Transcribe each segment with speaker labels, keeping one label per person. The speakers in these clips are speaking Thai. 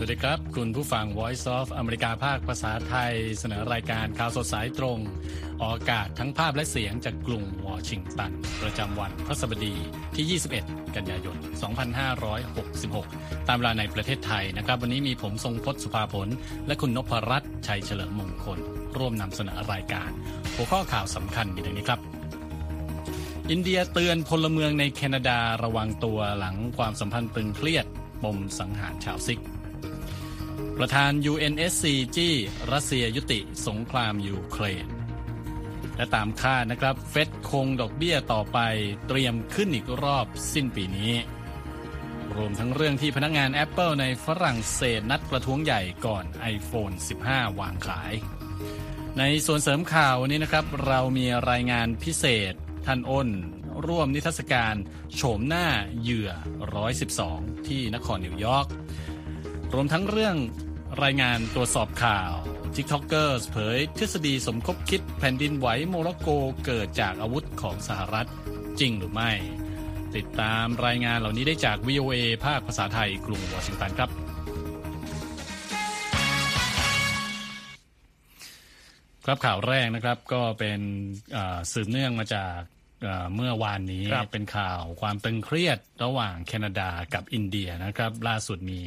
Speaker 1: สวัสดีครับ คุณผู้ฟัง Voice of อเมริกาภาคภาษาไทย เสนอรายการข่าวสดสายตรง ออกอากาศทั้งภาพและเสียงจากกรุงวอชิงตัน ประจำวันพฤหัสบดีที่ 21 กันยายน 2566 ตามเวลาในประเทศไทยนะครับ วันนี้มีผมทรงพศสุภาผล และคุณนพรัตน์ชัยเฉลิมมงคล ร่วมนำเสนอรายการ หัวข้อข่าวสำคัญมีดังนี้ครับอินเดียเตือนพลเมืองในแคนาดาระวังตัวหลังความสัมพันธ์ตึงเครียดปมสังหารชาวซิก ประธาน UNSC จี้รัสเซียยุติสงครามยูเครน และตามคาดนะครับ เฟดคงดอกเบี้ยต่อไปเตรียมขึ้นอีกรอบสิ้นปีนี้ รวมทั้งเรื่องที่พนักงงาน Apple ในฝรั่งเศสนัดประท้วงใหญ่ก่อน iPhone 15 วางขาย ในส่วนเสริมข่าววันนี้นะครับ เรามีรายงานพิเศษท่านอ้น ร่วมนิทรรศการโฉมหน้าเหยื่อ 112 ที่นครนิวยอร์กรวมทั้งเรื่อง รายงานตรวจสอบข่าว TikTokers เผยทฤษฎีสมคบคิดแผ่นดินไหวโมร็อกโกเกิดจากอาวุธของสหรัฐจริงหรือไม่ ติดตามรายงานเหล่านี้ได้จาก VOA ภาคภาษาไทยกรุงวอชิงตันครับครับข่าวแรกนะครับก็เป็นสืบเนื่องมาจากเมื่อวานนี้เป็นข่าวความตึงเครียดระหว่างแคนาดากับอินเดียนะครับ ล่าสุดมี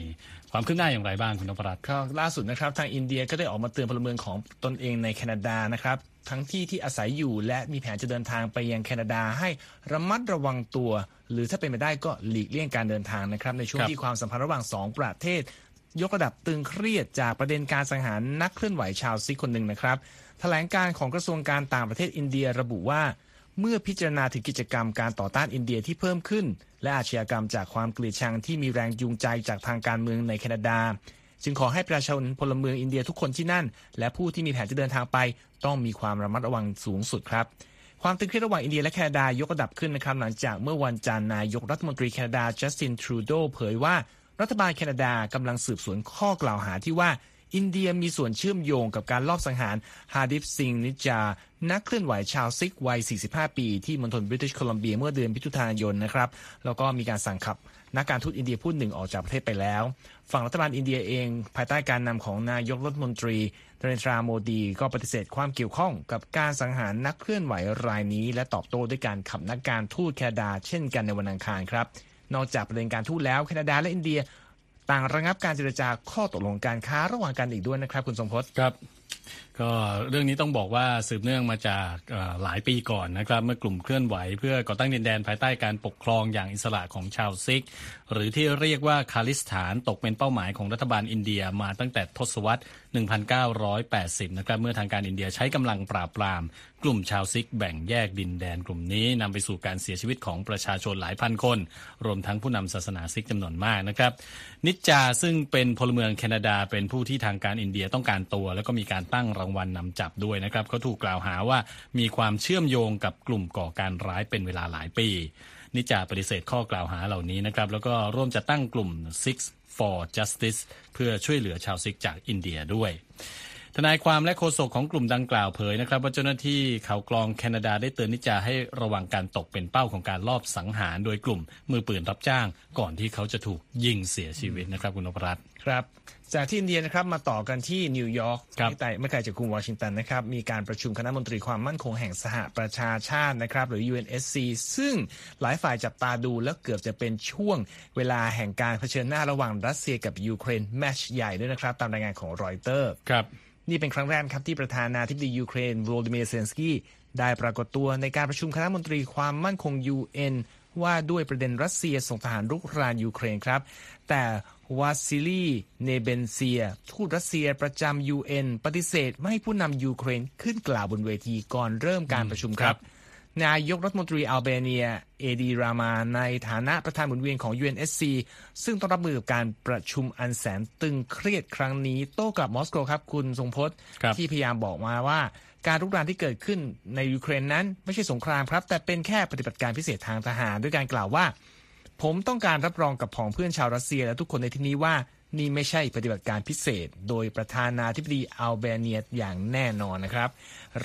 Speaker 1: ความคืบหน้าอย่างไรบ้างคุณนพรัตน์
Speaker 2: ก็ล่าสุดนะครับทางอินเดียก็ได้ออกมาเตือนพลเมืองของตนเองในแคนาดานะครับทั้งที่ที่อาศัยอยู่และมีแผนจะเดินทางไปยังแคนาดาให้ระมัดระวังตัว หรือถ้าเป็นไปได้ก็หลีกเลี่ยงการเดินทางนะครับ ในช่วงที่ความสัมพันธ์ระหว่าง 2 ประเทศ ยกระดับตึงเครียดจากประเด็นการสังหารนักเคลื่อนไหวชาวซิกคนหนึ่งนะครับแถลงการของกระทรวงการต่างประเทศอินเดียระบุว่า เมื่อพิจารณาถึงกิจกรรมการต่อต้านอินเดียที่เพิ่มขึ้น และอาชญากรรมจากความเกลียดชังที่มีแรงจูงใจจากทางการเมืองในแคนาดา จึงขอให้ประชาชนพลเมืองอินเดียทุกคนที่นั่น และผู้ที่มีแผนจะเดินทางไป ต้องมีความระมัดระวังสูงสุดครับความตึงเครียดระหว่างอินเดียและแคนาดายกระดับขึ้นนะครับหลังจากเมื่อวันจันทร์นายกรัฐมนตรีแคนาดาจัสตินทรูโดเผยว่า รัฐบาลแคนาดากำลังสืบสวนข้อกล่าวหาที่ว่า อินเดียมีส่วนเชื่อมโยงกับการลอบสังหารฮาดิฟซิงนิจา นักเคลื่อนไหวชาวซิกข์วัย 45 ปี ที่มณฑลบริติชโคลัมเบียเมื่อเดือนมิถุนายนนะครับ แล้วก็มีการสั่งขับนักการทูตอินเดียผู้หนึ่งออกจากประเทศไปแล้ว ฝั่งรัฐบาลอินเดียเอง ภายใต้การนำของนายกรัฐมนตรีเรนทราโมดี ก็ปฏิเสธความเกี่ยวข้องกับการสังหารนักเคลื่อนไหวรายนี้ และตอบโต้ด้วยการขับนักการทูตแคนาดา เช่นกันในวันอังคารครับ นอกจากประเด็นการทูตแล้วแคนาดาและอินเดีย ต่างระงับการเจรจาข้อตกลงการค้าระหว่างกันอีกด้วยนะครับ คุณทรงพจน์
Speaker 1: ครับ ก็เรื่องนี้ต้องบอกว่าสืบเนื่องมาจากหลายปีก่อนนะครับ เมื่อกลุ่มเคลื่อนไหว เพื่อก่อตั้งดินแดนภายใต้การปกครองอย่างอิสระของชาวซิกข์ หรือที่เรียกว่าคาลิสถานตกเป็นเป้าหมายของรัฐบาลอินเดียมาตั้งแต่ทศวรรษ 1980 นะครับ เมื่อทางการอินเดียใช้กำลังปราบปราม กลุ่มชาวซิกข์แบ่งแยกดินแดนกลุ่มนี้นำไปสู่การเสียชีวิตของประชาชนหลายพันคน รวมทั้งผู้นำศาสนาซิกจำนวนมากนะครับนิจจาซึ่งเป็นพลเมืองแคนาดาเป็นผู้ที่ทางการอินเดียต้องการตัว แล้วก็มีการตั้งรางวัลนำจับด้วยนะครับเขาถูกกล่าวหาว่ามีความเชื่อมโยงกับกลุ่มก่อการร้ายเป็นเวลาหลายปีนิจาปฏิเสธข้อกล่าวหาเหล่านี้นะครับ แล้วก็ร่วมจะตั้งกลุ่ม Six for Justice เพื่อช่วยเหลือชาวซิกจากอินเดียด้วย ทนายความและโฆษกของกลุ่มดังกล่าวเผยนะครับ ว่าเจ้าหน้าที่เขากรองแคนาดาได้เตือนนิจาให้ระวังการตกเป็นเป้าของการลอบสังหารโดยกลุ่มมือปืนรับจ้าง ก่อนที่เขาจะถูกยิงเสียชีวิตนะครับคุณนพรัตน์
Speaker 2: ครับจากที่อินเดียนะครับมาต่อกันที่นิวยอร์กที่ไต่ไม่ไกลจากกรุงวอชิงตันนะครับมีการประชุมคณะมนตรีความมั่นคงแห่งสหประชาชาตินะครับหรือ UNSC ซึ่งหลายฝ่ายจับตาดูแล้วเกือบจะเป็นช่วงเวลาแห่งการเผชิญหน้าระหว่างรัสเซียกับยูเครนแมตช์ใหญ่ด้วยนะครับ ตามรายงานของรอยเตอร์
Speaker 1: ครับ
Speaker 2: นี่เป็นครั้งแรกครับที่ประธานาธิบดียูเครนโวโลดิเมียร์เซเลนสกี้ได้ปรากฏตัวในการประชุมคณะมนตรีความมั่นคง UN ว่าด้วยประเด็นรัสเซียส่งทหารรุกรานยูเครนครับ แต่วาซิลีเนเบนเซีย ทูตรัสเซียประจำ UN ปฏิเสธไม่ให้ผู้นำยูเครนขึ้นกล่าวบนเวทีก่อนเริ่มการประชุมครับ นายกรัฐมนตรีอัลเบเนีย เอดีรามาในฐานะประธานหมุนเวียนของ UNSC ซึ่งต้องรับมือกับการประชุมอันแสนตึงเครียดครั้งนี้ โต้กับมอสโกครับคุณทรงพจน์ที่พยายามบอกมาว่า การรุกรานที่เกิดขึ้นในยูเครนนั้นไม่ใช่สงครามครับ แต่เป็นแค่ปฏิบัติการพิเศษทางทหารด้วยการกล่าวว่า ผมต้องการรับรองกับผองเพื่อนชาวรัสเซียและทุกคนในที่นี้ว่านี่ไม่ใช่ปฏิบัติการพิเศษ โดยประธานาธิบดีอัลเบเนียอย่างแน่นอนนะครับ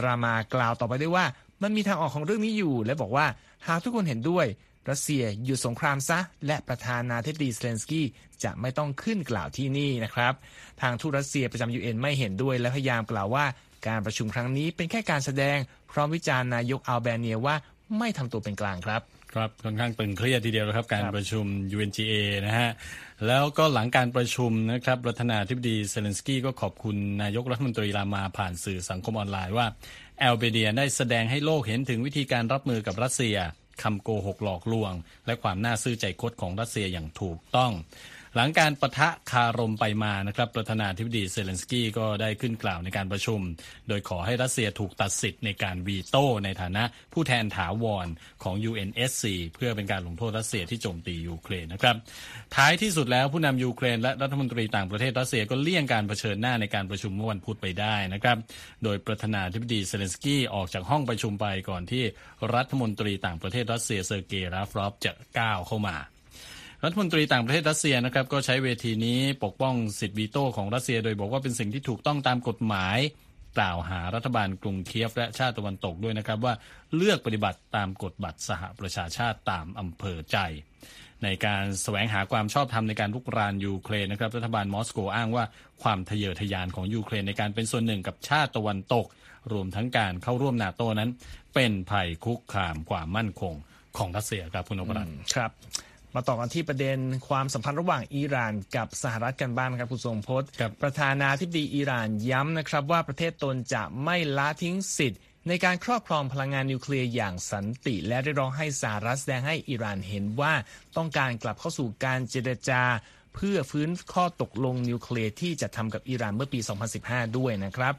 Speaker 2: รามากล่าวต่อไปด้วยว่า มันมีทางออกของเรื่องนี้อยู่ และบอกว่าหากทุกคนเห็นด้วย รัสเซียหยุดสงครามซะ และประธานาธิบดีเซเลนสกี้จะไม่ต้องขึ้นกล่าวที่นี่นะครับ ทางทูตรัสเซียประจำยูเอ็นไม่เห็นด้วย และพยายามกล่าวว่าการประชุมครั้งนี้เป็นแค่การแสดงพร้อมวิจารณ์นายกอัลเบเนียว่าไม่ทำตัวเป็นกลางครับ
Speaker 1: ครับค่อนข้างตึงเครียดทีเดียวนะครับการประชุม UNGA นะฮะแล้วก็หลังการประชุมนะครับประธานาธิบดีเซเลนสกี้ก็ขอบคุณนายกรัฐมนตรีรามาผ่านสื่อสังคมออนไลน์ว่าแอลเบเนียได้แสดงให้โลกเห็นถึงวิธีการรับมือกับรัสเซียคำโกหกหลอกลวง และความหน้าซื่อใจคดของรัสเซียอย่างถูกต้อง หลังการปะทะคารมไปมานะครับประธานาธิบดีเซเลนสกี้ก็ได้ขึ้นกล่าวในการประชุม โดยขอให้รัสเซียถูกตัดสิทธิ์ในการวีโต้ในฐานะผู้แทนถาวรของ UNSC เพื่อเป็นการลงโทษรัสเซียที่โจมตียูเครนนะครับท้ายที่สุดแล้วผู้นำยูเครนและรัฐมนตรีต่างประเทศรัสเซียก็เลี่ยงการเผชิญหน้าในการประชุมเมื่อวันพุธไปได้นะครับโดยประธานาธิบดีเซเลนสกี้ออกจากห้องประชุมไปก่อนที่รัฐมนตรีต่างประเทศรัสเซียเซอร์เกย์ ลาฟรอฟจะก้าวเข้ามา รัฐมนตรีต่างประเทศรัสเซียนะครับก็ใช้เวทีนี้ปกป้องสิทธิวีโต้ของรัสเซีย โดยบอกว่าเป็นสิ่งที่ถูกต้องตามกฎหมายกล่าวหารัฐบาลกรุงเคียฟและชาติตะวันตกด้วยนะครับว่าเลือกปฏิบัติตามกฎบัตรสหประชาชาติตามอำเภอใจ ในการแสวงหาความชอบธรรมในการรุกรานยูเครนนะครับรัฐบาลมอสโกอ้างว่าความทะเยอทะยานของยูเครนในการเป็นส่วนหนึ่งกับชาติตะวันตก รวมทั้งการเข้าร่วมนาโตนั้น เป็นภัยคุกคามความมั่นคงของรัสเซียครับคุณอภรัตน์
Speaker 2: ครับ มาต่อกันที่ประเด็นความสัมพันธ์ระหว่างอิหร่านกับสหรัฐกันบ้างครับคุณทรงพจน์
Speaker 1: ครับ
Speaker 2: ประธานาธิบดีอิหร่านย้ำนะครับว่าประเทศตนจะไม่ละทิ้งสิทธิ์ ในการครอบครองพลังงานนิวเคลียร์อย่างสันติ และได้ร้องให้สหรัฐแสดงให้อิหร่านเห็นว่าต้องการกลับเข้าสู่การเจรจาเพื่อฟื้นข้อตกลงนิวเคลียร์ที่จะทำกับอิหร่านเมื่อปี 2015 ด้วยนะครับ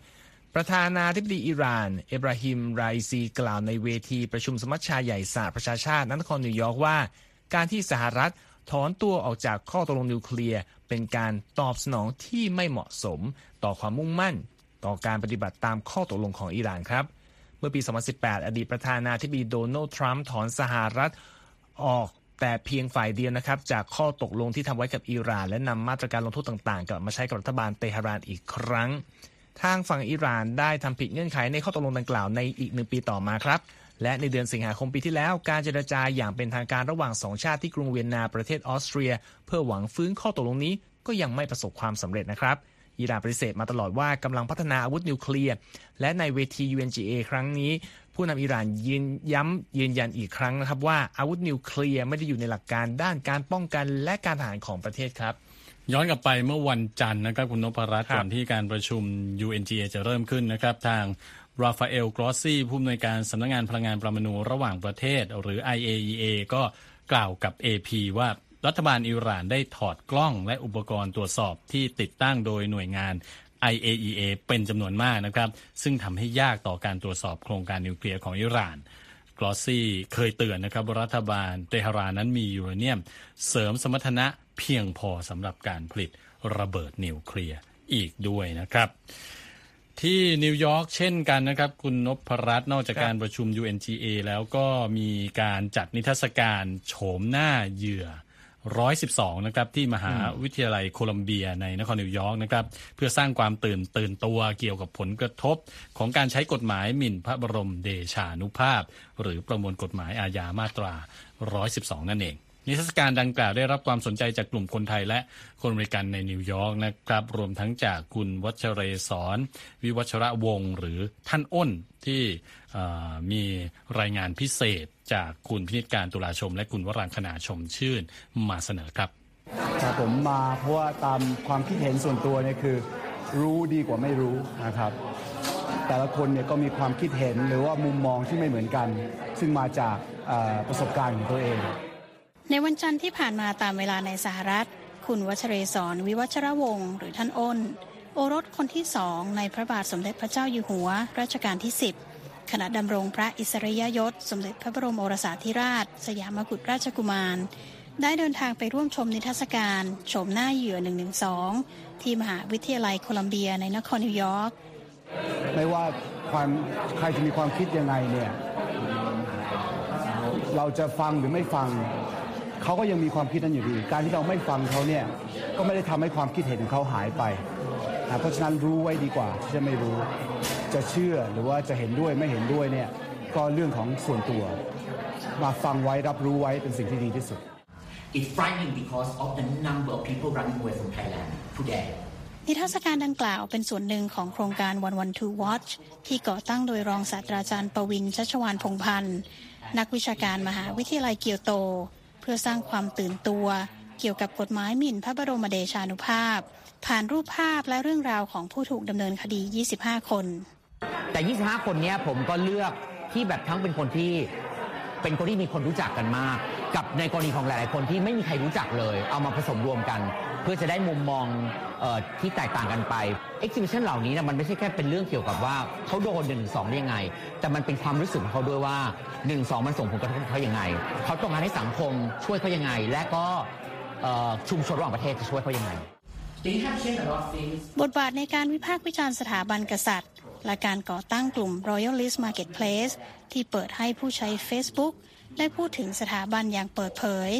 Speaker 2: ประธานาธิบดีอิหร่าน เอบราฮิม ไรซี กล่าวในเวทีประชุมสมัชชาใหญ่สหประชาชาตินครนิวยอร์กว่า การที่สหรัฐถอนตัวออกจากข้อตกลงนิวเคลียร์เป็นการตอบสนองที่ไม่เหมาะสม ต่อความมุ่งมั่น ต่อการปฏิบัติตามข้อตกลงของอิหร่านครับ เมื่อปี 2018 อดีตประธานาธิบดีโดนัลด์ทรัมป์ถอนสหรัฐออกแต่เพียงฝ่ายเดียวนะครับ จากข้อตกลงที่ทำไว้กับอิหร่าน และนำมาตรการลงโทษต่างๆ กลับมาใช้กับรัฐบาลเตหะรานอีกครั้ง ทางฝั่งอิหร่านได้ทำผิดเงื่อนไขในข้อตกลงดังกล่าวในอีกหนึ่งปีต่อมาครับ และในเดือนสิงหาคมปีที่แล้ว การเจรจาอย่างเป็นทางการระหว่างสองชาติที่กรุงเวียนนาประเทศออสเตรีย เพื่อหวังฟื้นข้อตกลงนี้ก็ยังไม่ประสบความสำเร็จนะครับอิหร่านปฏิเสธมาตลอดว่ากำลังพัฒนาอาวุธนิวเคลียร์ และในเวที UNGA ครั้งนี้ ผู้นำอิหร่านยืนย้ำยืนยันอีกครั้งนะครับว่าอาวุธนิวเคลียร์ไม่ได้อยู่ในหลักการด้านการป้องกันและการทหารของประเทศครับ
Speaker 1: ย้อนกลับไปเมื่อวันจันทร์นะครับคุณนพรัตน์
Speaker 2: ครับ
Speaker 1: ก่อนที่การประชุม UNGA จะเริ่มขึ้นนะครับทาง ราฟาเอลกรอสซี่ผู้อำนวยการสำนักงานพลังงานปรมาณูระหว่างประเทศ หรือ IAEA ก็กล่าวกับ AP ว่ารัฐบาลอิหร่านได้ถอดกล้องและอุปกรณ์ตรวจสอบที่ติดตั้งโดยหน่วยงาน IAEA เป็นจำนวนมากนะครับ ซึ่งทำให้ยากต่อการตรวจสอบโครงการนิวเคลียร์ของอิหร่านกรอสซี่เคยเตือนนะครับว่ารัฐบาลเตหะรานนั้นมียูเรเนียม เสริมสมรรถนะเพียงพอสำหรับการผลิตระเบิดนิวเคลียร์อีกด้วยนะครับ ที่นิวยอร์กเช่นกันนะครับ คุณนพรัตน์นอกจาก
Speaker 2: ครับ
Speaker 1: การประชุม UNGA แล้วก็มีการจัดนิทรรศการโฉมหน้าเหยื่อ 112 นะครับที่มหาวิทยาลัยโคลัมเบียในนครนิวยอร์กนะครับเพื่อสร้างความตื่นตื่นตัวเกี่ยวกับผลกระทบ ของการใช้กฎหมายหมิ่นพระบรมเดชานุภาพ หรือประมวลกฎหมายอาญามาตรา 112 นั่นเอง นิทรรศการดังกล่าวได้รับความสนใจจากกลุ่มคนไทยและคนอเมริกันในนิวยอร์กนะครับ รวมทั้งจากคุณวัชเรศรวิวัชรวงศ์หรือท่านอ้นที่มีรายงานพิเศษจากคุณพินิจการตุลาชม และคุณวรังคณาชมชื่นมาเสนอครับ
Speaker 3: ครับผมมาเพราะว่าตามความคิดเห็นส่วนตัวเนี่ยคือ รู้ดีกว่าไม่รู้นะครับ แต่ละคนเนี่ยก็มีความคิดเห็นหรือว่ามุมมองที่ไม่เหมือนกัน ซึ่งมาจากประสบการณ์ของตัวเอง
Speaker 4: ในวันจันทร์ที่ผ่านมาตามเวลาในสหรัฐ คุณวัชเรศรวิวัชรวงศ์หรือท่านอ้น โอรสคนที่สองในพระบาทสมเด็จพระเจ้าอยู่หัวรัชกาลที่ 10 ขณะดำรงพระอิสริยยศ สมเด็จพระบรมโอรสาธิราช สยามกุฎราชกุมาร ได้เดินทางไปร่วมชมนิทรรศการชมหน้าเหยื่อ 112 ที่มหาวิทยาลัยโคลัมเบียในนครนิวยอร์ก
Speaker 3: ไม่ว่าความใครจะมีความคิดยังไงเนี่ยเราจะฟังหรือไม่ฟัง เขาก็ยังมีความคิดนั้นอยู่ดี การที่เราไม่ฟังเขาเนี่ยก็ไม่ได้ทำให้ความคิดเห็นของเขาหายไปนะเพราะฉะนั้นรู้ไว้ดีกว่าที่จะไม่รู้ จะเชื่อหรือว่าจะเห็นด้วยไม่เห็นด้วยเนี่ยก็เรื่องของส่วนตัว มาฟังไว้รับรู้ไว้เป็นสิ่งที่ดีที่สุด
Speaker 5: It's frightening because of the number of people running away from Thailand today.
Speaker 4: นิทรรศการดังกล่าวเป็นส่วนหนึ่งของโครงการ One One Two Watch ที่ก่อตั้งโดยรองศาสตราจารย์ประวินชัชวานพงพันธ์นักวิชาการมหาวิทยาลัยเกียวโตเพื่อสร้างความตื่นตัว เกี่ยวกับกฎหมายหมิ่นพระบรมเดชานุภาพ ผ่านรูปภาพและเรื่องราวของผู้ถูกดำเนินคดี 25 คน
Speaker 5: แต่ 25 คนเนี้ยผมก็เลือกที่แบบทั้งเป็นคนที่เป็นคนที่มีคนรู้จักกันมาก กับในกรณีของหลาย ๆ คนที่ไม่มีใครรู้จักเลย เอามาผสมรวมกัน พื่อจะได้มุมมองเออที่แตกต่างกันไป exhibition เหล่านี้นะมันไม่ใช่แค่เป็นเรื่องเกี่ยวกับว่าเขาโดนหนึ่งสองได้ยังไง แต่มันเป็นความรู้สึกของเขาด้วยว่า1นึมันส่งผลกระทบกับเขายังไงเขาต้องการให้สังคมช่วยเขายังไง และก็เอ่อชุมชนระหว่างประเทศจะช่วยเขายังไง They have changed a lot of things
Speaker 4: บทบาทในการวิพากษ์วิจารณ์สถาบันกษัตริย์ และการก่อตั้งกลุ่ม Royalist Marketplace ที่เปิดให้ผู้ใช้ Facebook ได้พูดถึงสถาบันอย่างเปิดเผย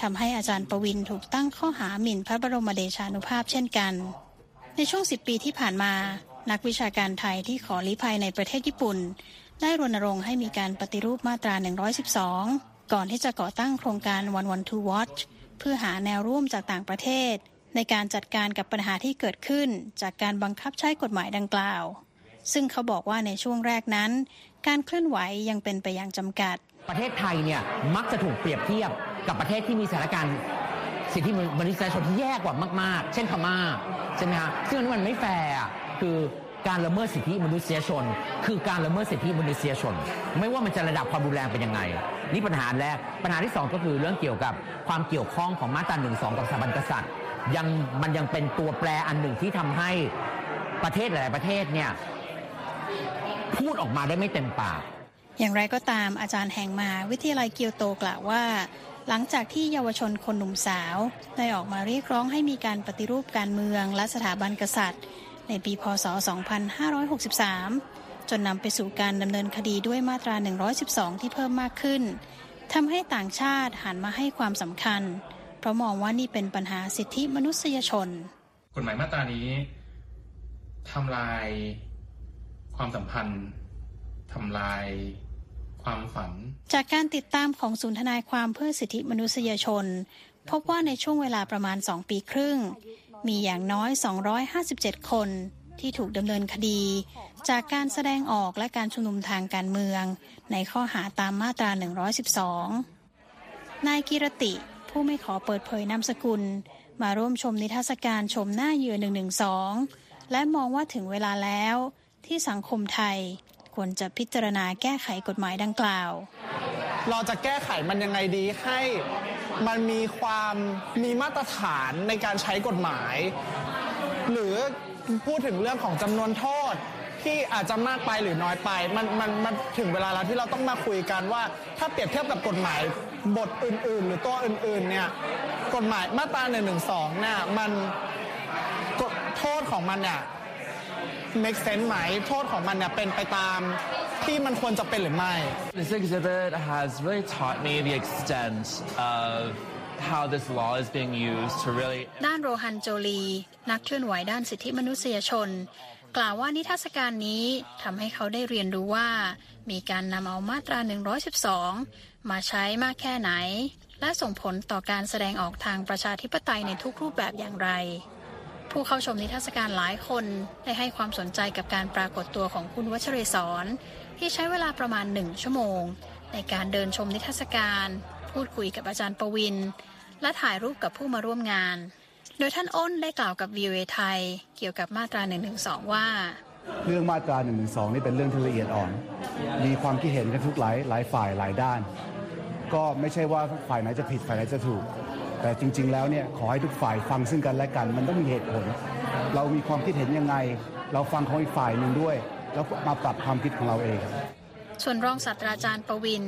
Speaker 4: ทำให้อาจารย์ประวินถูกตั้งข้อหาหมิ่นพระบรมเดชานุภาพเช่นกัน ในช่วง 10 ปีที่ผ่านมา นักวิชาการไทยที่ขอลี้ภัยในประเทศญี่ปุ่น ได้รณรงค์ให้มีการปฏิรูปมาตรา 112 ก่อนที่จะก่อตั้งโครงการ One One Two Watch เพื่อหาแนวร่วมจากต่างประเทศ ในการจัดการกับปัญหาที่เกิดขึ้น จากการบังคับใช้กฎหมายดังกล่าว ซึ่งเขาบอกว่าในช่วงแรกนั้น การเคลื่อนไหวยังเป็นไปอย่างจำกัด
Speaker 5: ประเทศไทยเนี่ยมักจะถูกเปรียบเทียบกับประเทศที่มีสถานการณ์สิทธิมนุษยชนที่แย่กว่ามาก ๆ เช่นพม่าใช่ไหมฮะซึ่งอันนี้มันไม่แฟร์คือการละเมิดสิทธิมนุษยชน คือการละเมิดสิทธิมนุษยชน ไม่ว่ามันจะระดับความรุนแรงเป็นยังไง นี่ปัญหาแรกปัญหาที่สองก็คือเรื่องเกี่ยวกับความเกี่ยวข้องของมาตราหนึ่งสองกับสถาบันกษัตริย์ยังมันยังเป็นตัวแปรอันหนึ่งที่ทำให้ประเทศหลายประเทศเนี่ยพูดออกมาได้ไม่เต็มปาก
Speaker 4: อย่างไรก็ตามอาจารย์แห่งมาวิทยาลัยเกียวโตกล่าวว่า หลังจากที่เยาวชนคนหนุ่มสาว ได้ออกมาเรียกร้องให้มีการปฏิรูปการเมืองและสถาบันกษัตริย์ ในปีพศ 2563 จนนำไปสู่การดำเนินคดีด้วยมาตรา 112 ที่เพิ่มมากขึ้นทำให้ต่างชาติหันมาให้ความสำคัญ เพราะมองว่านี่เป็นปัญหาสิทธิมนุษยชน
Speaker 2: กฎหมายมาตรานี้ทำลายความสัมพันธ์ทำลาย ความฝัน
Speaker 4: จากการติดตามของศูนย์ทนายความเพื่อสิทธิมนุษยชน พบว่าในช่วงเวลาประมาณ 2 ปีครึ่ง มีอย่างน้อย 257 คนที่ถูกดำเนินคดี จากการแสดงออกและการชุมนุมทางการเมือง ในข้อหาตามมาตรา 112 นายกิรติ ผู้ไม่ขอเปิดเผยนามสกุล มาร่วมชมนิทรรศการชมหน้าเหยื่อ112 และมองว่าถึงเวลาแล้วที่สังคมไทย ควรจะพิจารณาแก้ไขกฎหมายดังกล่าว
Speaker 6: เราจะแก้ไขมันยังไงดีให้มันมีความมีมาตรฐานในการใช้กฎหมาย หรือพูดถึงเรื่องของจำนวนโทษที่อาจจะมากไปหรือน้อยไป มันมันมันถึงเวลาแล้วที่เราต้องมาคุยกันว่า ถ้าเปรียบเทียบกับกฎหมายบทอื่น ๆ หรือตัวอื่น ๆ เนี่ย กฎหมายมาตรา1นึเนี่ยมันโทษของมันเนี่ย make sense ไหมโทษของมันเนี่ยเป็นไปตามที่มันควรจะเป็นหรือไม่
Speaker 7: This exhibit has really taught me the extent of how this law is being used to really
Speaker 4: ด้านโรฮันโจลี นักเคลื่อนไหวด้านสิทธิมนุษยชน กล่าวว่านิทรรศการนี้ทำให้เขาได้เรียนรู้ว่า มีการนำเอามาตรา 112 มาใช้มากแค่ไหน และส่งผลต่อการแสดงออกทางประชาธิปไตยในทุกรูปแบบอย่างไร ผู้เข้าชมนิทรรศการหลายคนได้ให้ความสนใจกับการปรากฏตัวของคุณวัชเรศรที่ใช้เวลาประมาณหนึ่งชั่วโมง ในการเดินชมนิทรรศการ พูดคุยกับอาจารย์ประวิน และถ่ายรูปกับผู้มาร่วมงาน โดยท่านอ้นได้กล่าวกับวีเอไทย เกี่ยวกับมาตรา1นึว่า
Speaker 3: เรื่องมาตรา1นึนี่เป็นเรื่องที่ละเอียดอ่อน มีความคิดเห็นกันทุกหลายหลายฝ่ายหลายด้าน ก็ไม่ใช่ว่าฝ่ายไหนจะผิดฝ่ายไหนจะถูก แต่จริง ๆ แล้วเนี่ยขอให้ทุกฝ่ายฟังซึ่งกันและกัน มันต้องมีเหตุผล เรามีความคิดเห็นยังไง เราฟังของอีกฝ่ายหนึ่งด้วย แล้วมาปรับความคิดของเราเอง
Speaker 4: ส่วนรองศาสตราจารย์ประวิน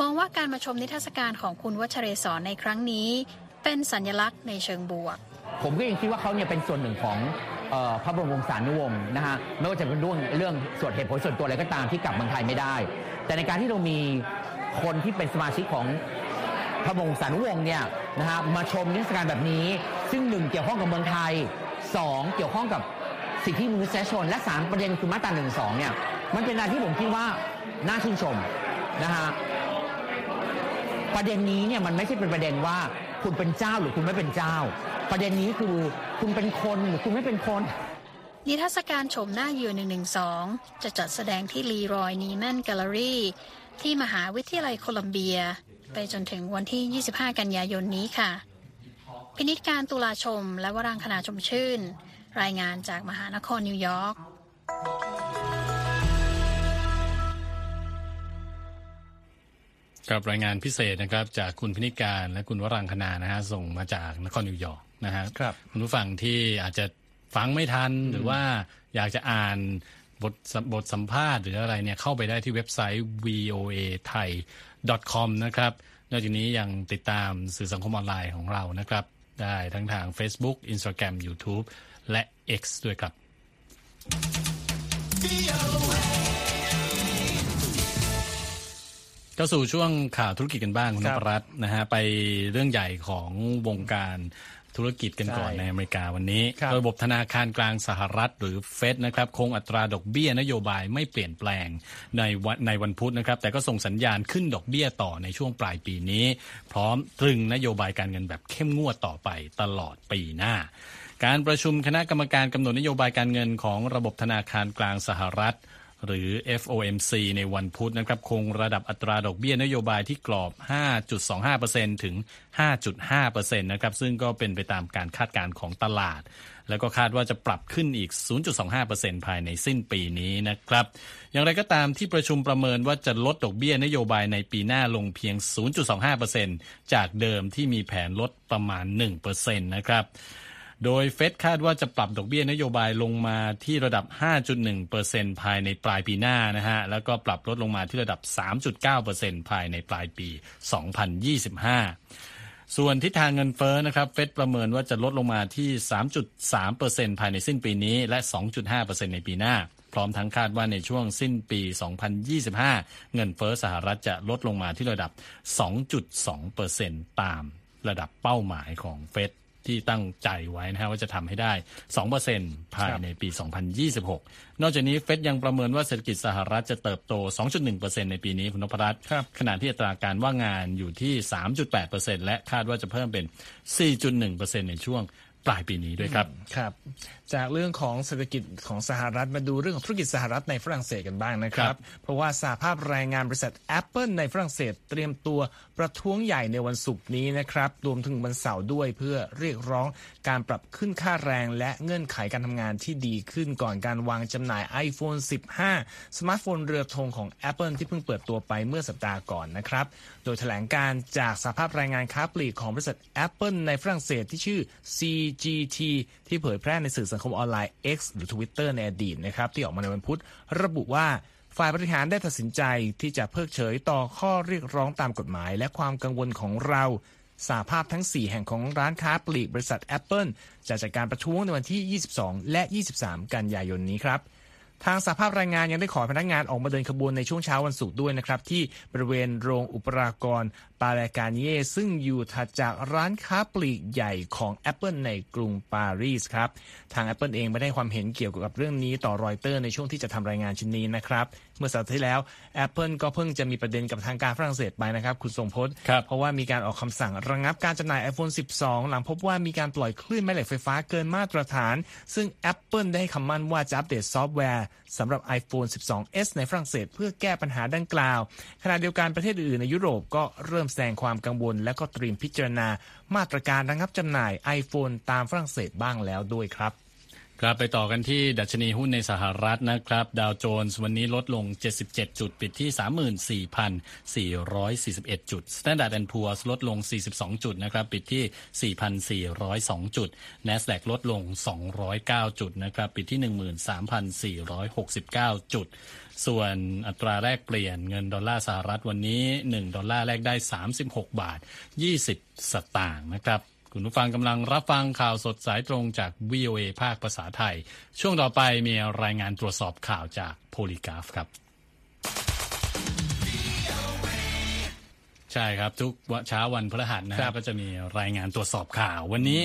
Speaker 4: มองว่าการมาชมนิทรรศการของคุณวัชเรศรในครั้งนี้ เป็นสัญลักษณ์ในเชิงบวก
Speaker 5: ผมก็ยังคิดว่าเขาเนี่ยเป็นส่วนหนึ่งของเออพระบรมวงศานุวงศ์นะฮะไม่ว่าจะเป็นเรื่องเรื่องส่วนเหตุผลส่วนตัวอะไรก็ตามที่กลับเมืองไทยไม่ได้ แต่ในการที่เรามีคนที่เป็นสมาชิกของ พระมงศานุวงศ์เนี่ยนะฮะมาชมนิทรรศการแบบนี้ ซึ่งหนึ่งเกี่ยวข้องกับเมืองไทยสองเกี่ยวข้องกับสิทธิมนุษยชน และสามประเด็นคือมาตราหนึ่งสองเนี่ยมันเป็นอะไรที่ผมคิดว่าน่าชื่นชมนะฮะประเด็นนี้เนี่ยมันไม่ใช่เป็นประเด็นว่าคุณเป็นเจ้าหรือคุณไม่เป็นเจ้า ประเด็นนี้คือคุณเป็นคนหรือคุณไม่เป็นคน
Speaker 4: นิทรรศการโฉมหน้าเหยื่อ112 จะจัดแสดงที่ลีรอยนีแมนแกลเลอรี่ที่มหาวิทยาลัยโคลัมเบีย ไปจนถึงวันที่ 25 กันยายนนี้ค่ะ พินิจกานต์ ตุลาชม และวรางคณาชมชื่น รายงานจากมหานครนิวยอร์ก
Speaker 1: กับรายงานพิเศษนะครับ จากคุณพินิการและคุณวรังคณานะฮะส่งมาจากนครนิวยอร์กนะฮะ
Speaker 2: ครับ
Speaker 1: คุณผู้ฟังที่อาจจะฟังไม่ทันหรือว่าอยากจะอ่าน บทบทสัมภาษณ์หรืออะไรเนี่ยเข้าไปได้ที่เว็บไซต์ voa thai com นะครับ นอกจากนี้ยังติดตามสื่อสังคมออนไลน์ของเรานะครับ ได้ทั้งทาง Facebook Instagram YouTube และ X ด้วยครับ ก็สู่ช่วงข่าวธุรกิจกันบ้างคุณน
Speaker 2: ครับ
Speaker 1: พรัตน์นะฮะไปเรื่องใหญ่ของวงการ ธุรกิจกันก่อน
Speaker 2: ใช่
Speaker 1: ในอเมริกาวันนี้
Speaker 2: ครับ
Speaker 1: ระบบธนาคารกลางสหรัฐหรือเฟดนะครับคงอัตราดอกเบี้ยนโยบายไม่เปลี่ยนแปลงในวันในวันพุธนะครับ แต่ก็ส่งสัญญาณขึ้นดอกเบี้ยต่อในช่วงปลายปีนี้ พร้อมตรึงนโยบายการเงินแบบเข้มงวดต่อไปตลอดปีหน้า การประชุมคณะกรรมการกำหนดนโยบายการเงินของระบบธนาคารกลางสหรัฐ หรือ FOMC ในวันพุธนะครับคงระดับอัตราดอกเบี้ยนโยบายที่กรอบ 5.25%ถึง 5.5%นะครับซึ่งก็เป็นไปตามการคาดการณ์ของตลาด แล้วก็คาดว่าจะปรับขึ้นอีก 0.25%ภายในสิ้นปีนี้นะครับ อย่างไรก็ตามที่ประชุมประเมินว่าจะลดดอกเบี้ยนโยบายในปีหน้าลงเพียง 0.25%จากเดิมที่มีแผนลดประมาณ 1%นะครับ โดยเฟดคาดว่าจะปรับดอกเบี้ยนโยบายลงมาที่ระดับ 5.1%ภายในปลายปีหน้านะฮะ แล้วก็ปรับลดลงมาที่ระดับ 3.9%ภายในปลายปี 2025ส่วนทิศทางเงินเฟ้อนะครับเฟดประเมินว่าจะลดลงมาที่ 3.3%ภายในสิ้นปีนี้ และ 2.5%ในปีหน้า พร้อมทั้งคาดว่าในช่วงสิ้นปี 2025 เงินเฟ้อสหรัฐจะลดลงมาที่ระดับ 2.2%ตามระดับเป้าหมายของเฟด ที่ตั้งใจไว้นะฮะว่าจะทำให้ได้ 2%ภายในปี 2026 นอกจากนี้เฟดยังประเมินว่าเศรษฐกิจสหรัฐจะเติบโต 2.1%ในปีนี้คุณนพรัตน์
Speaker 2: ครับ
Speaker 1: ขณะที่อัตราการว่างงานอยู่ที่ 3.8%และคาดว่าจะเพิ่มเป็น 4.1%ในช่วง ปลายปีนี้ด้วยครับ
Speaker 2: ครับ จากเรื่องของเศรษฐกิจของสหรัฐมาดูเรื่องของธุรกิจสหรัฐในฝรั่งเศสกันบ้างนะครั
Speaker 1: ครับบ
Speaker 2: เพราะว่าสาภาพแรงงานบริษัท Apple ในฝรั่งเศสเตรียมตัวประท้วงใหญ่ในวันศุกร์นี้นะครับรวมถึงวันเสาร์ด้วยเพื่อเรียกร้องการปรับขึ้นค่าแรงและเงื่อนไขการทำงานที่ดีขึ้นก่อนการวางจำหน่าย iPhone 15 สมาร์ทโฟนเรือธงของ Apple ที่เพิ่งเปิดตัวไปเมื่อสัปดาห์ก่อนนะครับ โดยแถลงการณ์จากสหภาพแรงงานค้าปลีกของบริษัท Apple ในฝรั่งเศสที่ชื่อ CGT ที่เผยแพร่ในสื่อสังคมออนไลน์ X หรือ Twitter ในอดีตนะครับที่ออกมาในวันพุธระบุว่าฝ่ายบริหารได้ตัดสินใจที่จะเพิกเฉยต่อข้อเรียกร้องตามกฎหมาย และความกังวลของเราสาภาพทั้ง 4 แห่งของร้านค้าปลีกบริษัท Apple จะจัดการประท้วงในวันที่ 22 และ 23 กันยายนนี้ครับ ทางสาภาพแรงงานยังได้ขอพนักงานออกมาเดินขบวนในช่วงเช้าวันศุกร์ด้วยนะครับ ที่บริเวณโรงอุปรากรปาเลกาเย่ซึ่งอยู่ถัดจากร้านค้าปลีกใหญ่ของ Apple ในกรุงปารีสครับ ทาง Apple เองไม่ได้ความเห็นเกี่ยวกับเรื่องนี้ต่อรอยเตอร์ในช่วงที่จะทำรายงานชิ้นนี้นะครับ เมื่อสัปดาห์ที่แล้ว Apple ก็เพิ่งจะมีประเด็นกับทางการฝรั่งเศสไปนะครับ คุณทรงพจน์
Speaker 1: ครับ
Speaker 2: เพราะว่ามีการออกคำสั่งระงับการจำหน่าย iPhone 12 หลังพบว่ามีการปล่อยคลื่นแม่เหล็กไฟฟ้าเกินมาตรฐาน ซึ่ง Apple ได้ให้คำมั่นว่าจะอัปเดตซอฟต์แวร์สำหรับ iPhone 12s ในฝรั่งเศสเพื่อแก้ปัญหาดังกล่าวขณะเดียวกันประเทศอื่นในยุโรปก็เริ่มแสดงความกังวล และก็เตรียมพิจารณา มาตรการระงับจำหน่าย iPhone ตามฝรั่งเศสบ้างแล้วด้วยครับ
Speaker 1: ครับไปต่อกันที่ดัชนีหุ้นในสหรัฐนะครับ ดาวโจนส์วันนี้ลดลง 77 จุดปิดที่ 34,441 จุด Standard Poor's ลดลง 42 จุดนะครับปิดที่ 4,402 จุด NASDAQ ลดลง 209 จุดนะครับปิดที่ 13,469 จุด ส่วนอัตราแลกเปลี่ยนเงินดอลลาร์สหรัฐวันนี้ 1 ดอลลาร์แลกได้ 36 บาท 20 สตางค์นะครับ คุณผู้ฟังกำลังรับฟังข่าวสดสายตรงจาก VOA ภาคภาษาไทย ช่วงต่อไปมีรายงานตรวจสอบข่าวจากโพลีกราฟครับ ใช่ครับ ทุกเช้าวันพฤหัสนะค
Speaker 2: ครั
Speaker 1: รับบก็จะมีรายงานตรวจสอบข่าววันนี้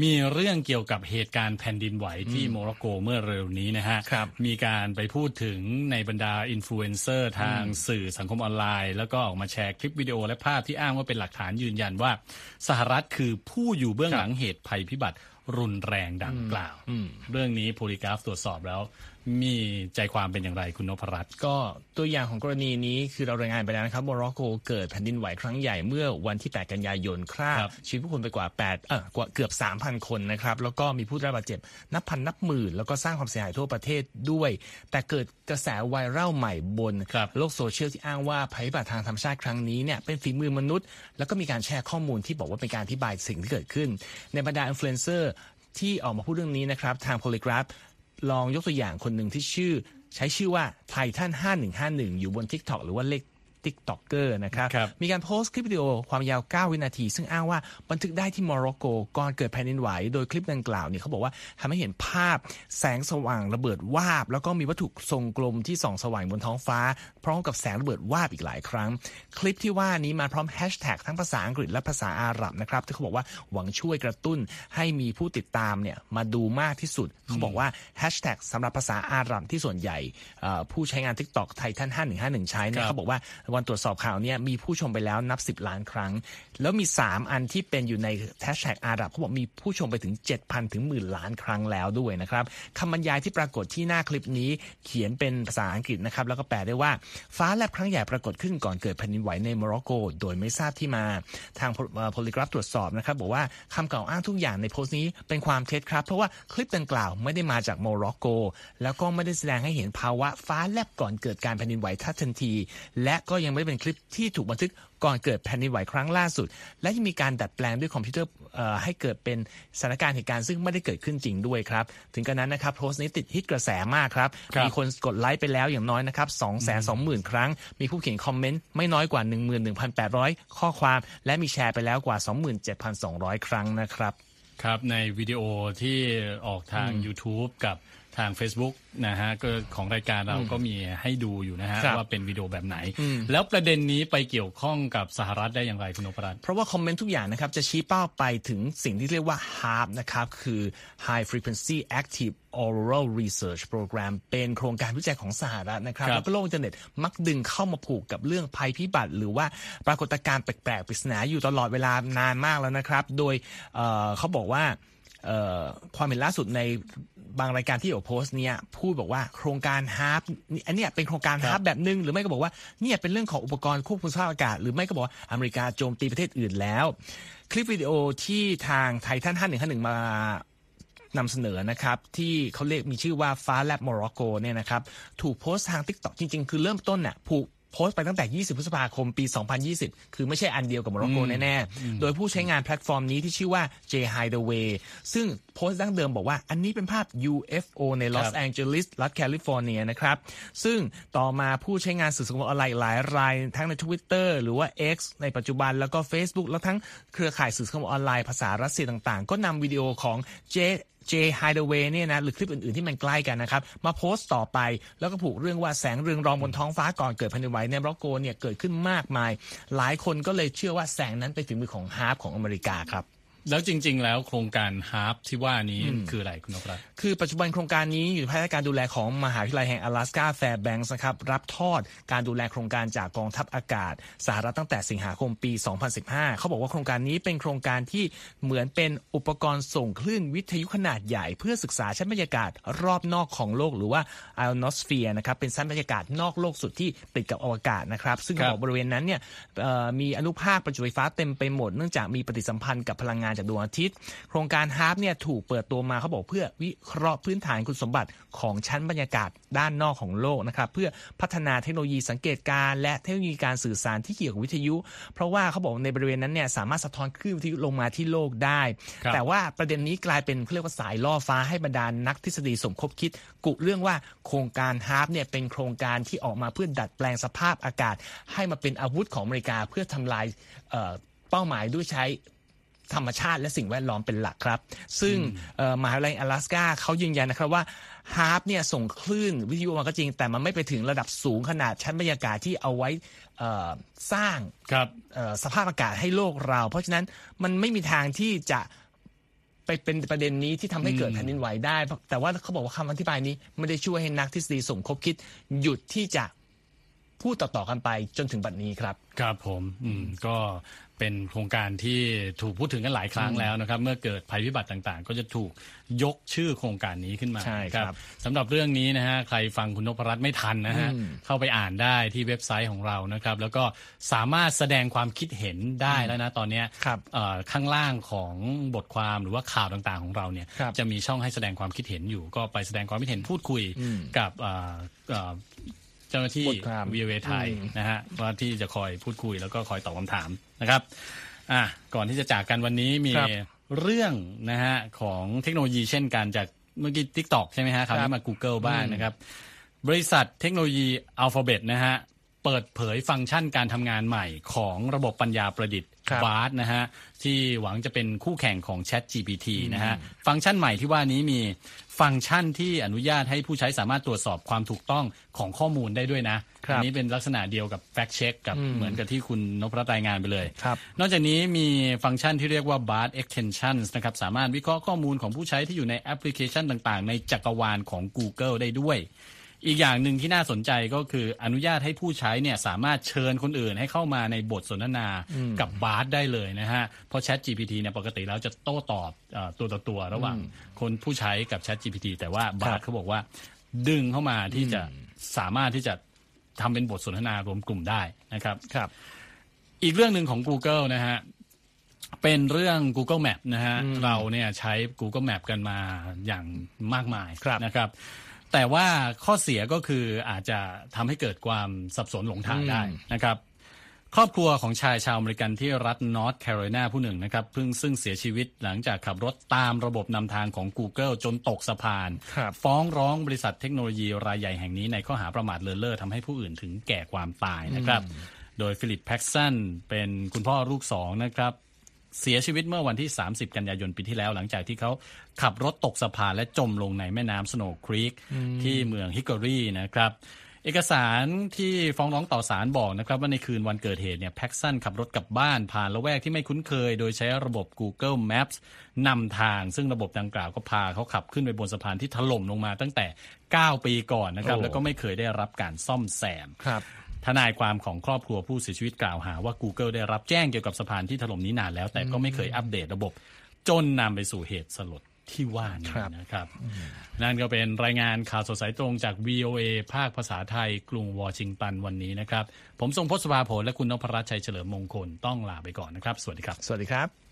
Speaker 1: มีเรื่องเกี่ยวกับเหตุการณ์แผ่นดินไหวที่โมร็อกโกเมื่อเร็วนี้นะฮะ
Speaker 2: ครับ
Speaker 1: มีการไปพูดถึงในบรรดาอินฟลูเอนเซอร์ทางสื่อสังคมออนไลน์ แล้วก็ออกมาแชร์คลิปวิดีโอและภาพที่อ้างว่าเป็นหลักฐานยืนยันว่า สหรัฐคือผู้อยู่เบื้องหลังเหตุภัยพิบัติรุนแรงดังกล่าว เรื่องนี้โพลิกราฟตรวจสอบแล้ว มีใจความเป็นอย่างไรคุณนพรัตน์
Speaker 2: ก็ตัวอย่างของกรณีนี้คือเรารายงานไปแล้วนะครับโมร็อกโกเกิดแผ่นดินไหวครั้งใหญ่เมื่อวันที่ 8 กันยายนฆ่า
Speaker 1: ครับ
Speaker 2: ชีวิตผู้คนไปกว่า8เออกว่าเกือบ 3,000 คนนะครับ แล้วก็มีผู้ได้รับบาดเจ็บ นับพันนับหมื่น แล้วก็สร้างความเสียหายทั่วประเทศด้วย แต่เกิดกระแสไวรัลใหม่บน
Speaker 1: ครับ
Speaker 2: โลกโซเชียลที่อ้างว่าภัยพิบัติทางธรรมชาติครั้งนี้เนี่ยเป็นฝีมือมนุษย์ แล้วก็มีการแชร์ข้อมูลที่บอกว่าเป็นการอธิบายสิ่งที่เกิดขึ้น ในบรรดาอินฟลูเอนเซอร์ที่ออกมาพูดเรื่องนี้นะครับทางโพลิกราฟ ลองยกตัวอย่างคนหนึ่งที่ชื่อ ใช้ชื่อว่าไททัน5151 อยู่บน TikTok หรือว่าเรียก TikToker นะครับ
Speaker 1: ครับ
Speaker 2: มีการโพสต์คลิปวิดีโอความยาว 9 วินาที ซึ่งอ้างว่าบันทึกได้ที่โมร็อกโกก่อนเกิดแผ่นดินไหว โดยคลิปดังกล่าวเนี่ยเขาบอกว่าทำให้เห็นภาพแสงสว่างระเบิดวาบ แล้วก็มีวัตถุทรงกลมที่ส่องสว่างบนท้องฟ้า พร้อมกับแสงระเบิดวาบอีกหลายครั้ง คลิปที่ว่านี้มาพร้อมแฮชแท็กทั้งภาษาอังกฤษและภาษาอาหรับนะครับที่เขาบอกว่าหวังช่วยกระตุ้นให้มีผู้ติดตามเนี่ยมาดูมากที่สุด เขาบอกว่าแฮชแท็กสำหรับภาษาอาหรับที่ส่วนใหญ่เอ่อผู้ใช้งาน TikTok ไททัน5151 ใช้
Speaker 1: ครั
Speaker 2: เนี่ย
Speaker 1: บ
Speaker 2: เขาบอกว่าวันตรวจสอบข่าวเนี่ยมีผู้ชมไปแล้วนับ 10 ล้านครั้ง แล้วมี 3 อันที่เป็นอยู่ในแฮชแท็กอาหรับเขาบอกมีผู้ชมไปถึง 7,000 ถึงหมื่นล้านครั้งแล้วด้วยนะครับคำบรรยายที่ปรากฏที่หน้าคลิปนี้เขียนเป็นภาษาอังกฤษนะครับแล้วก็แปลได้ว่าฟ้าแลบครั้งใหญ่ปรากฏขึ้นก่อนเกิดแผ่นดินไหวในโมร็อกโก โดยไม่ทราบที่มาทางโพลิกราฟตรวจสอบนะครับบอกว่าคำกล่าวอ้างทุกอย่างในโพสต์นี้เป็นความเท็จครับเพราะว่าคลิปดังกล่าวไม่ได้มาจากโมร็อกโก แล้วก็ไม่ได้แสดงให้เห็นภาวะฟ้าแลบก่อนเกิดการแผ่นดินไหวทันที และก็ยังไม่ได้เป็นคลิปที่ถูกบันทึกก่อนเกิดแผ่นดินไหวครั้งล่าสุด และยังมีการดัดแปลงด้วยคอมพิวเตอร์เอ่อให้เกิดเป็นสถานการณ์เหตุการณ์ซึ่งไม่ได้เกิดขึ้นจริงด้วยครับ ถึงกระนั้นนะครับโพสต์นี้ติดฮิตกระแสมากครับ
Speaker 1: ครับ
Speaker 2: มีคนกดไลค์ไปแล้วอย่างน้อยนะครับ2 2 0 0 0 0 ครั้ง มีผู้เขียนคอมเมนต์ไม่น้อยกว่า 11,800 ข้อความ และมีแชร์ไปแล้วกว่า 27,200 ครั้งนะครับ
Speaker 1: ครับในวิดีโอที่ออกทาง YouTube กับ ทาง Facebook นะฮะก็ของรายการเราก็มีให้ดูอยู่นะฮะ
Speaker 2: ครับ
Speaker 1: ว่าเป็นวิดีโอแบบไหน แล้วประเด็นนี้ไปเกี่ยวข้องกับสหรัฐได้อย่างไรคุณนพรัตน์
Speaker 2: เพราะว่าคอมเมนต์ทุกอย่างนะครับ จะชี้เป้าไปถึงสิ่งที่เรียกว่า HARP นะครับ คือ High Frequency Active Oral Research Program เป็นโครงการวิจัยของสหรัฐนะครับ
Speaker 1: ครับ
Speaker 2: แล้วก็โลกอินเทอร์เน็ตมักดึงเข้ามาผูกกับเรื่องภัยพิบัติ หรือว่าปรากฏการณ์แปลกๆปริศนาอยู่ตลอดเวลานานมากแล้วนะครับ โดยเอ่อเขาบอกว่าเอ่อ ความเห็นล่าสุดในบางรายการที่เขาโพสต์เนี่ยพูดบอกว่าโครงการฮาร์ปอันเนี้ยเป็นโครงการฮาร์ปแบบหนึ่งหรือไม่ก็บอกว่าเนี่ยเป็นเรื่องของอุปกรณ์ควบคุมสภาพอากาศ หรือไม่ก็บอกว่าอเมริกาโจมตีประเทศอื่นแล้ว คลิปวิดีโอที่ทางไททันท่านหนึ่งท่านหนึ่งมานำเสนอนะครับ ที่เขาเรียกมีชื่อว่าฟ้าแลบโมร็อกโกเนี่ยนะครับ ถูกโพสต์ทาง TikTok จริง ๆ คือเริ่มต้นน่ะถูก โพสต์ไปตั้งแต่ 20 พฤษภาคมปี 2020 คือไม่ใช่อันเดียวกับโมร็อกโกแน่ๆ โดยผู้ใช้งานแพลตฟอร์มนี้ที่ชื่อว่า J Hideaway ซึ่งโพสต์ดั้งเดิมบอกว่าอันนี้เป็นภาพ UFO ในลอสค
Speaker 1: รับ
Speaker 2: แองเจลิสรัฐแคลิฟอร์เนียนะครับ ซึ่งต่อมาผู้ใช้งานสื่อสังคมออนไลน์หลายราย ทั้งใน Twitter หรือว่า X ในปัจจุบันแล้วก็ Facebook แล้วทั้งเครือข่ายสื่อสังคมออนไลน์ภาษารัสเซียต่างๆ ก็นำวิดีโอของ J J Hideaway เนี่ยนะหรือคลิปอื่นๆที่มันใกล้กันนะครับมาโพสต์ต่อไป แล้วก็ผูกเรื่องว่าแสงเรืองรองบนท้องฟ้าก่อนเกิดแผ่นดินไหวในโมร็อกโกเนี่ยเกิดขึ้นมากมาย หลายคนก็เลยเชื่อว่าแสงนั้นเป็นฝีมือของฮาร์ปของอเมริกาครับ
Speaker 1: แล้วจริง ๆ แล้วโครงการฮาร์ปที่ว่านี้คืออะไรคุณนพรัตน์
Speaker 2: คือปัจจุบันโครงการนี้อยู่ภายใต้การดูแลของมหาวิทยาลัยแห่งอะแลสกาแฟร์แบงค์นะครับรับทอดการดูแลโครงการจากกองทัพอากาศสหรัฐตั้งแต่สิงหาคมปี 2015 เขาบอกว่าโครงการนี้เป็นโครงการที่เหมือนเป็นอุปกรณ์ส่งคลื่นวิทยุขนาดใหญ่ เพื่อศึกษาชั้นบรรยากาศรอบนอกของโลกหรือว่า ionosphere นะครับเป็นชั้นบรรยากาศนอกโลกสุดที่ติดกับอวกาศนะครับซึ่ง
Speaker 1: ครับ
Speaker 2: เขาบอกบริเวณนั้นเนี่ยเอ่อมีอนุภาคประจุไฟฟ้าเต็มไปหมดเนื่องจากมีปฏิสัมพันธ์กับพลังงานจากดวงอาทิตย์ โครงการฮาร์ปเนี่ยถูกเปิดตัวมาเขาบอกเพื่อวิเคราะห์พื้นฐานคุณสมบัติของชั้นบรรยากาศด้านนอกของโลกนะครับเพื่อพัฒนาเทคโนโลยีสังเกตการณ์และเทคโนโลยีการสื่อสารที่เกี่ยวกับวิทยุ เพราะว่าเขาบอกในบริเวณนั้นเนี่ยสามารถสะท้อนคลื่นวิทยุลงมาที่โลกได้
Speaker 1: ครับ
Speaker 2: แต่ว่าประเด็นนี้กลายเป็นเขาเรียกว่าสายล่อฟ้าให้บรรดานักทฤษฎีสมคบคิด กุเรื่องว่าโครงการฮาร์ปเนี่ยเป็นโครงการที่ออกมาเพื่อดัดแปลงสภาพอากาศ ให้มาเป็นอาวุธของอเมริกาเพื่อทำลายเอ่อเป้าหมายด้วยใช้ ธรรมชาติและสิ่งแวดล้อมเป็นหลักครับ ซึ่งเอ่อมหาวิทยาลัย阿拉斯กาเขายืนยันนะครับว่าฮาร์ปเนี่ยส่งคลื่นวิทยุมาก็จริง แต่มันไม่ไปถึงระดับสูงขนาดชั้นบรรยากาศที่เอาไว้เอ่อสร้าง
Speaker 1: ครับ
Speaker 2: เอ่อสภาพอากาศให้โลกเรา เพราะฉะนั้นมันไม่มีทางที่จะ ไปเป็นประเด็นนี้ที่ทำให้เกิดแผ่นดินไหวได้ แต่ว่าเขาบอกว่าคำอธิบายนี้ไม่ได้ช่วยให้นักทฤษฎีสมคบคิดหยุดที่จะ พูดต่อๆกันไปจนถึงบัดนี้ครับ
Speaker 1: ครับผมอืมก็เป็นโครงการที่ถูกพูดถึงกันหลายครั้งแล้วนะครับ เมื่อเกิดภัยพิบัติต่างๆ ก็จะถูกยกชื่อโครงการนี้ขึ้นมา
Speaker 2: ใช่ครับ
Speaker 1: สำหรับเรื่องนี้นะฮะใครฟังคุณนพรัตน์ไม่ทันนะฮะเข้าไปอ่านได้ที่เว็บไซต์ของเรานะครับ แล้วก็สามารถแสดงความคิดเห็นได้แล้วนะตอนเนี้ย
Speaker 2: ครับ
Speaker 1: เอ่อข้างล่างของบทความหรือว่าข่าวต่างๆของเราเนี่ย
Speaker 2: ครับ
Speaker 1: จะมีช่องให้แสดงความคิดเห็นอยู่ ก็ไปแสดงความคิดเห็นพูดคุยกับ เอ่อเอ่อเจ้าหน้าที่
Speaker 2: บทความ
Speaker 1: วีเอไทย
Speaker 2: อืม
Speaker 1: นะฮะว่าที่จะคอยพูดคุยแล้วก็คอยตอบคำถามนะครับอะก่อนที่จะจากกันวันนี้มี
Speaker 2: ครับ
Speaker 1: เรื่องนะฮะของเทคโนโลยีเช่นกันจากเมื่อกี้ t ิ k t o k ใช่ไหมฮะคราว
Speaker 2: ครั
Speaker 1: นี้
Speaker 2: บ
Speaker 1: มา Google บ้างนะครับ บริษัทเทคโนโลยี Alphabet นะฮะเปิดเผยฟังก์ชันการทำงานใหม่ของระบบปัญญาประดิษฐ์
Speaker 2: ครับ
Speaker 1: BART นะฮะที่หวังจะเป็นคู่แข่งของ Chat GPT นะฮะฟังก์ชันใหม่ที่ว่านี้มีฟังก์ชันที่อนุญาตให้ผู้ใช้สามารถตรวจสอบความถูกต้องของข้อมูลได้ด้วยนะครับอันี้เป็นลักษณะเดียวกับ Fact Check กับเหมือนกับที่คุณนพรัตน์รายงานไปเลย
Speaker 2: ครับ
Speaker 1: นอกจากนี้มีฟังก์ชันที่เรียกว่า BART Extensions นะครับสามารถวิเคราะห์ข้อมูลของผู้ใช้ที่อยู่ในแอปพลิเคชันต่างๆ ในจักรวาลของ Google ได้ด้วย อีกอย่างหนึ่งที่น่าสนใจก็คืออนุญาตให้ผู้ใช้เนี่ยสามารถเชิญคนอื่นให้เข้ามาในบทสนทนากับบาร์ได้เลยนะฮะ เพราะ Chat GPT เนี่ยปกติแล้วจะโต้ตอบเอ่อตัวต่อตัวระหว่างคนผู้ใช้กับ Chat GPT แต่ว่าบาร์เขาบอกว่าดึงเข้ามาที่จะสามารถที่จะทำเป็นบทสนทนารวมกลุ่มได้นะครับ
Speaker 2: ครับ
Speaker 1: อีกเรื่องหนึ่งของ Google นะฮะเป็นเรื่อง Google Map นะฮะเราเนี่ยใช้ Google Map กันมาอย่างมากมาย
Speaker 2: ครับ
Speaker 1: นะครับ แต่ว่าข้อเสียก็คืออาจจะทำให้เกิดความสับสนหลงทางได้นะครับ ครอบครัวของชายชาวอเมริกันที่รัฐนอร์ทแคโรไลนาผู้หนึ่งนะครับเพิ่งซึ่งเสียชีวิตหลังจากขับรถตามระบบนำทางของ Google จนตกสะพาน
Speaker 2: ครับ
Speaker 1: ฟ้องร้องบริษัทเทคโนโลยีรายใหญ่แห่งนี้ในข้อหาประมาทเลินเล่อทำให้ผู้อื่นถึงแก่ความตายนะครับ โดยฟิลิปแพ็กซันเป็นคุณพ่อลูกสองนะครับ เสียชีวิตเมื่อวันที่ 30 กันยายนปีที่แล้ว หลังจากที่เขาขับรถตกสะพานและจมลงในแม่น้ำสโนว์ครีกที่เมืองฮิกกอรีนะครับเอกสารที่ฟ้องร้องต่อศาลบอกนะครับว่าในคืนวันเกิดเหตุเนี่ยแพ็กซันขับรถกลับบ้านผ่านละแวกที่ไม่คุ้นเคย โดยใช้ระบบ Google Maps นำทาง ซึ่งระบบดังกล่าวก็พาเขาขับขึ้นไปบนสะพานที่ถล่มลงมาตั้งแต่ 9 ปีก่อนนะครับ
Speaker 2: โอ้
Speaker 1: แล้วก็ไม่เคยได้รับการซ่อมแซม
Speaker 2: ครับ
Speaker 1: ทนายความของครอบครัวผู้เสียชีวิตกล่าวหาว่า Google ได้รับแจ้งเกี่ยวกับสะพานที่ถล่มนี้นานแล้ว แต่ก็ไม่เคยอัปเดตระบบ จนนำไปสู่เหตุสลดที่ว่านี้
Speaker 2: ครับ
Speaker 1: นะครับ นั่นก็เป็นรายงานข่าวสดสายตรงจาก VOA ภาคภาษาไทย กรุงวอชิงตันวันนี้นะครับ ผมทรงพศภาผลและคุณนพรัชชัยเฉลิมมงคลต้องลาไปก่อนนะครับ สวัสดีครับ
Speaker 2: สวัสดีครับ